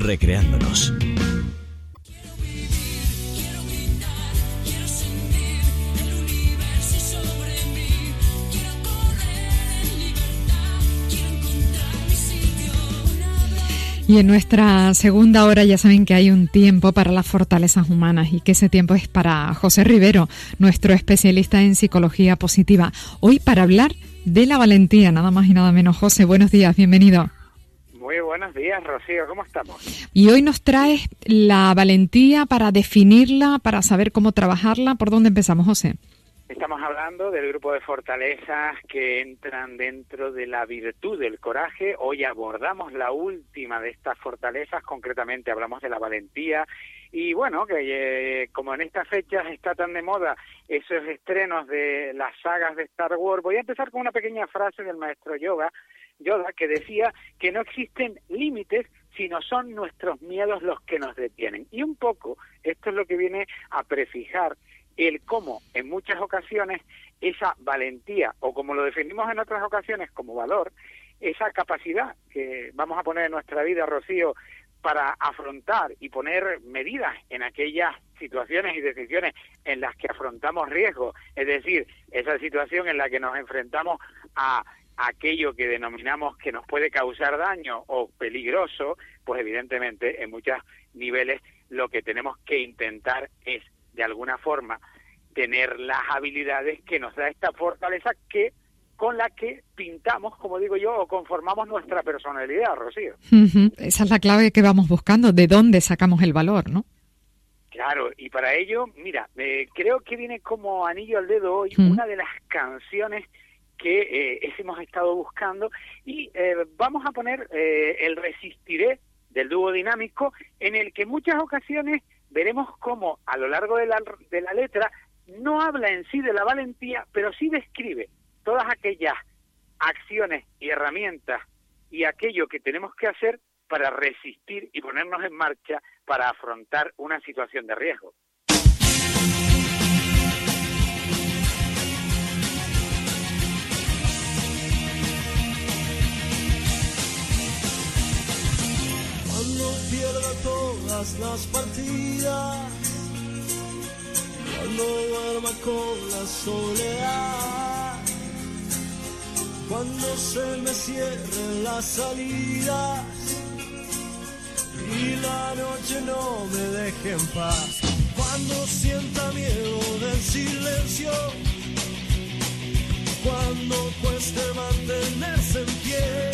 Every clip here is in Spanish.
recreándonos. Y en nuestra segunda hora ya saben que hay un tiempo para las fortalezas humanas y que ese tiempo es para José Rivero, nuestro especialista en psicología positiva. Hoy para hablar de la valentía, nada más y nada menos. José, buenos días, bienvenido. Muy buenos días, Rocío, ¿cómo estamos? Y hoy nos traes la valentía para definirla, para saber cómo trabajarla. ¿Por dónde empezamos, José? Estamos hablando del grupo de fortalezas que entran dentro de la virtud del coraje. Hoy abordamos la última de estas fortalezas, concretamente hablamos de la valentía. Y bueno, que eh, como en estas fechas está tan de moda esos estrenos de las sagas de Star Wars, voy a empezar con una pequeña frase del maestro Yoga, Yoda, que decía que no existen límites sino son nuestros miedos los que nos detienen. Y un poco esto es lo que viene a prefijar el cómo en muchas ocasiones esa valentía, o como lo definimos en otras ocasiones como valor, esa capacidad que vamos a poner en nuestra vida, Rocío, para afrontar y poner medidas en aquellas situaciones y decisiones en las que afrontamos riesgos, es decir, esa situación en la que nos enfrentamos a aquello que denominamos que nos puede causar daño o peligroso, pues evidentemente en muchos niveles lo que tenemos que intentar es de alguna forma tener las habilidades que nos da esta fortaleza que con la que pintamos, como digo yo, o conformamos nuestra personalidad, Rocío. Esa es la clave que vamos buscando, de dónde sacamos el valor, ¿no? Claro, y para ello, mira, eh, creo que viene como anillo al dedo hoy una de las canciones que eh, hemos estado buscando y eh, vamos a poner el Resistiré del dúo dinámico en el que en muchas ocasiones veremos cómo a lo largo de la, de la letra no habla en sí de la valentía, pero sí describe todas aquellas acciones y herramientas y aquello que tenemos que hacer para resistir y ponernos en marcha para afrontar una situación de riesgo. Todas las partidas. Cuando duerma con la soledad, cuando se me cierren las salidas. Y la noche no me deje en paz, cuando sienta miedo del silencio, cuando cueste mantenerse en pie,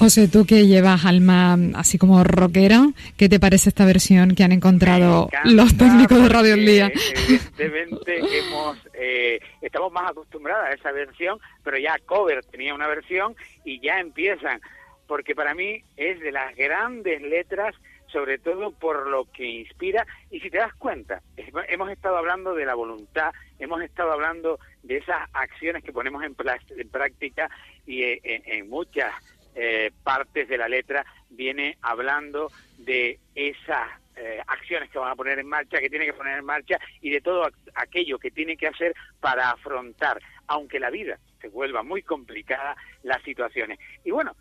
José, tú que llevas alma así como rockera, ¿qué te parece esta versión que han encontrado los técnicos de Radio El Día? Evidentemente hemos eh, estamos más acostumbrados a esa versión, pero ya Cover tenía una versión y ya empiezan, porque para mí es de las grandes letras, sobre todo por lo que inspira, y si te das cuenta, hemos estado hablando de la voluntad, hemos estado hablando de esas acciones que ponemos en, práctica y eh, en, muchas eh, partes de la letra viene hablando de esas eh, acciones que van a poner en marcha, que tiene que poner en marcha y de todo aquello que tiene que hacer para afrontar, aunque la vida se vuelva muy complicada, las situaciones. Y bueno,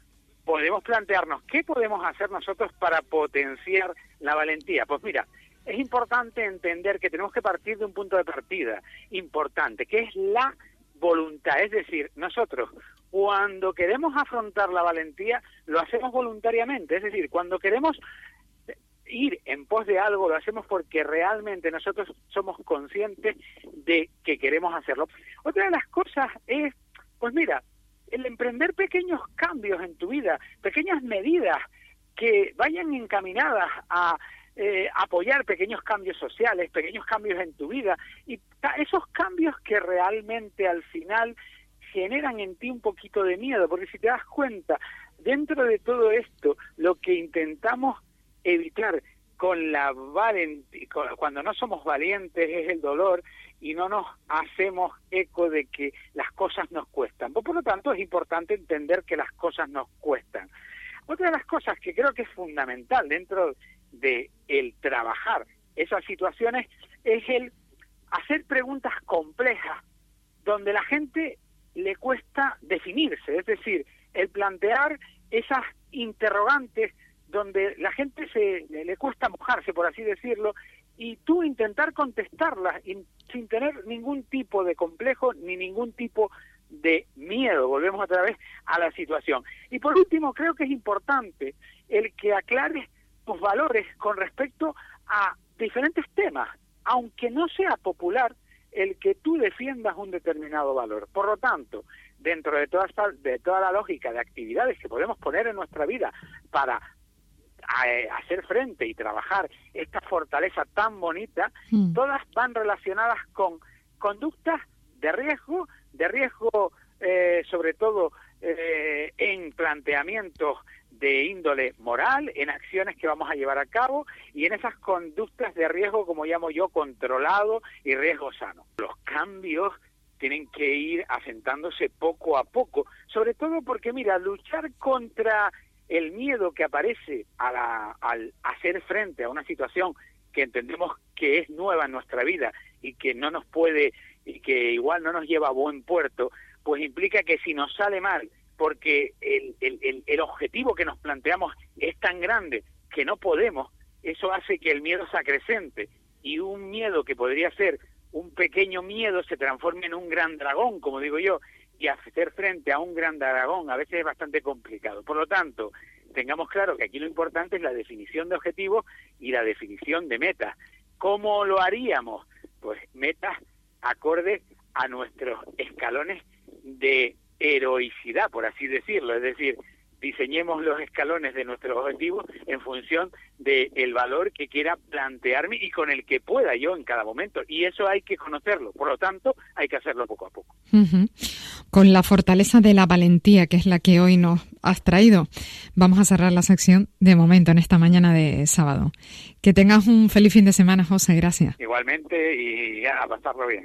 podemos plantearnos qué podemos hacer nosotros para potenciar la valentía. Pues mira, es importante entender que tenemos que partir de un punto de partida importante, que es la voluntad. Es decir, nosotros cuando queremos afrontar la valentía, lo hacemos voluntariamente. Es decir, cuando queremos ir en pos de algo lo hacemos porque realmente nosotros somos conscientes de que queremos hacerlo. Otra de las cosas es, pues mira, el emprender pequeños cambios en tu vida, pequeñas medidas que vayan encaminadas a eh, apoyar pequeños cambios sociales, pequeños cambios en tu vida y esos cambios que realmente al final generan en ti un poquito de miedo, porque si te das cuenta, dentro de todo esto, lo que intentamos evitar con la valentía, cuando no somos valientes es el dolor y no nos hacemos eco de que las cosas nos cuestan. Por lo tanto, es importante entender que las cosas nos cuestan. Otra de las cosas que creo que es fundamental dentro de el trabajar esas situaciones es el hacer preguntas complejas donde la gente le cuesta definirse, es decir, el plantear esas interrogantes donde la gente se le cuesta mojarse, por así decirlo, y tú intentar contestarlas sin tener ningún tipo de complejo ni ningún tipo de miedo. Volvemos otra vez a la situación. Y por último, creo que es importante el que aclares tus valores con respecto a diferentes temas, aunque no sea popular el que tú defiendas un determinado valor. Por lo tanto, dentro de toda, de toda la lógica de actividades que podemos poner en nuestra vida para eh, hacer frente y trabajar esta fortaleza tan bonita, hmm. todas van relacionadas con conductas de riesgo, de riesgo eh, sobre todo eh, en planteamientos de índole moral, en acciones que vamos a llevar a cabo y en esas conductas de riesgo, como llamo yo, controlado y riesgo sano. Los cambios tienen que ir asentándose poco a poco, sobre todo porque, mira, luchar contra el miedo que aparece al hacer frente a una situación que entendemos que es nueva en nuestra vida y que no nos puede y que igual no nos lleva a buen puerto, pues implica que si nos sale mal, porque el, el, el, objetivo que nos planteamos es tan grande que no podemos, eso hace que el miedo se acrecente. Y un miedo que podría ser un pequeño miedo se transforme en un gran dragón, como digo yo, y hacer frente a un gran dragón a veces es bastante complicado. Por lo tanto, tengamos claro que aquí lo importante es la definición de objetivos y la definición de metas. ¿Cómo lo haríamos? Pues metas acorde a nuestros escalones de heroicidad, por así decirlo, es decir, diseñemos los escalones de nuestros objetivos en función del valor que quiera plantearme y con el que pueda yo en cada momento. Y eso hay que conocerlo. Por lo tanto, hay que hacerlo poco a poco. Con la fortaleza de la valentía, que es la que hoy nos has traído, vamos a cerrar la sección de momento en esta mañana de sábado. Que tengas un feliz fin de semana, José. Gracias. Igualmente y a pasarlo bien.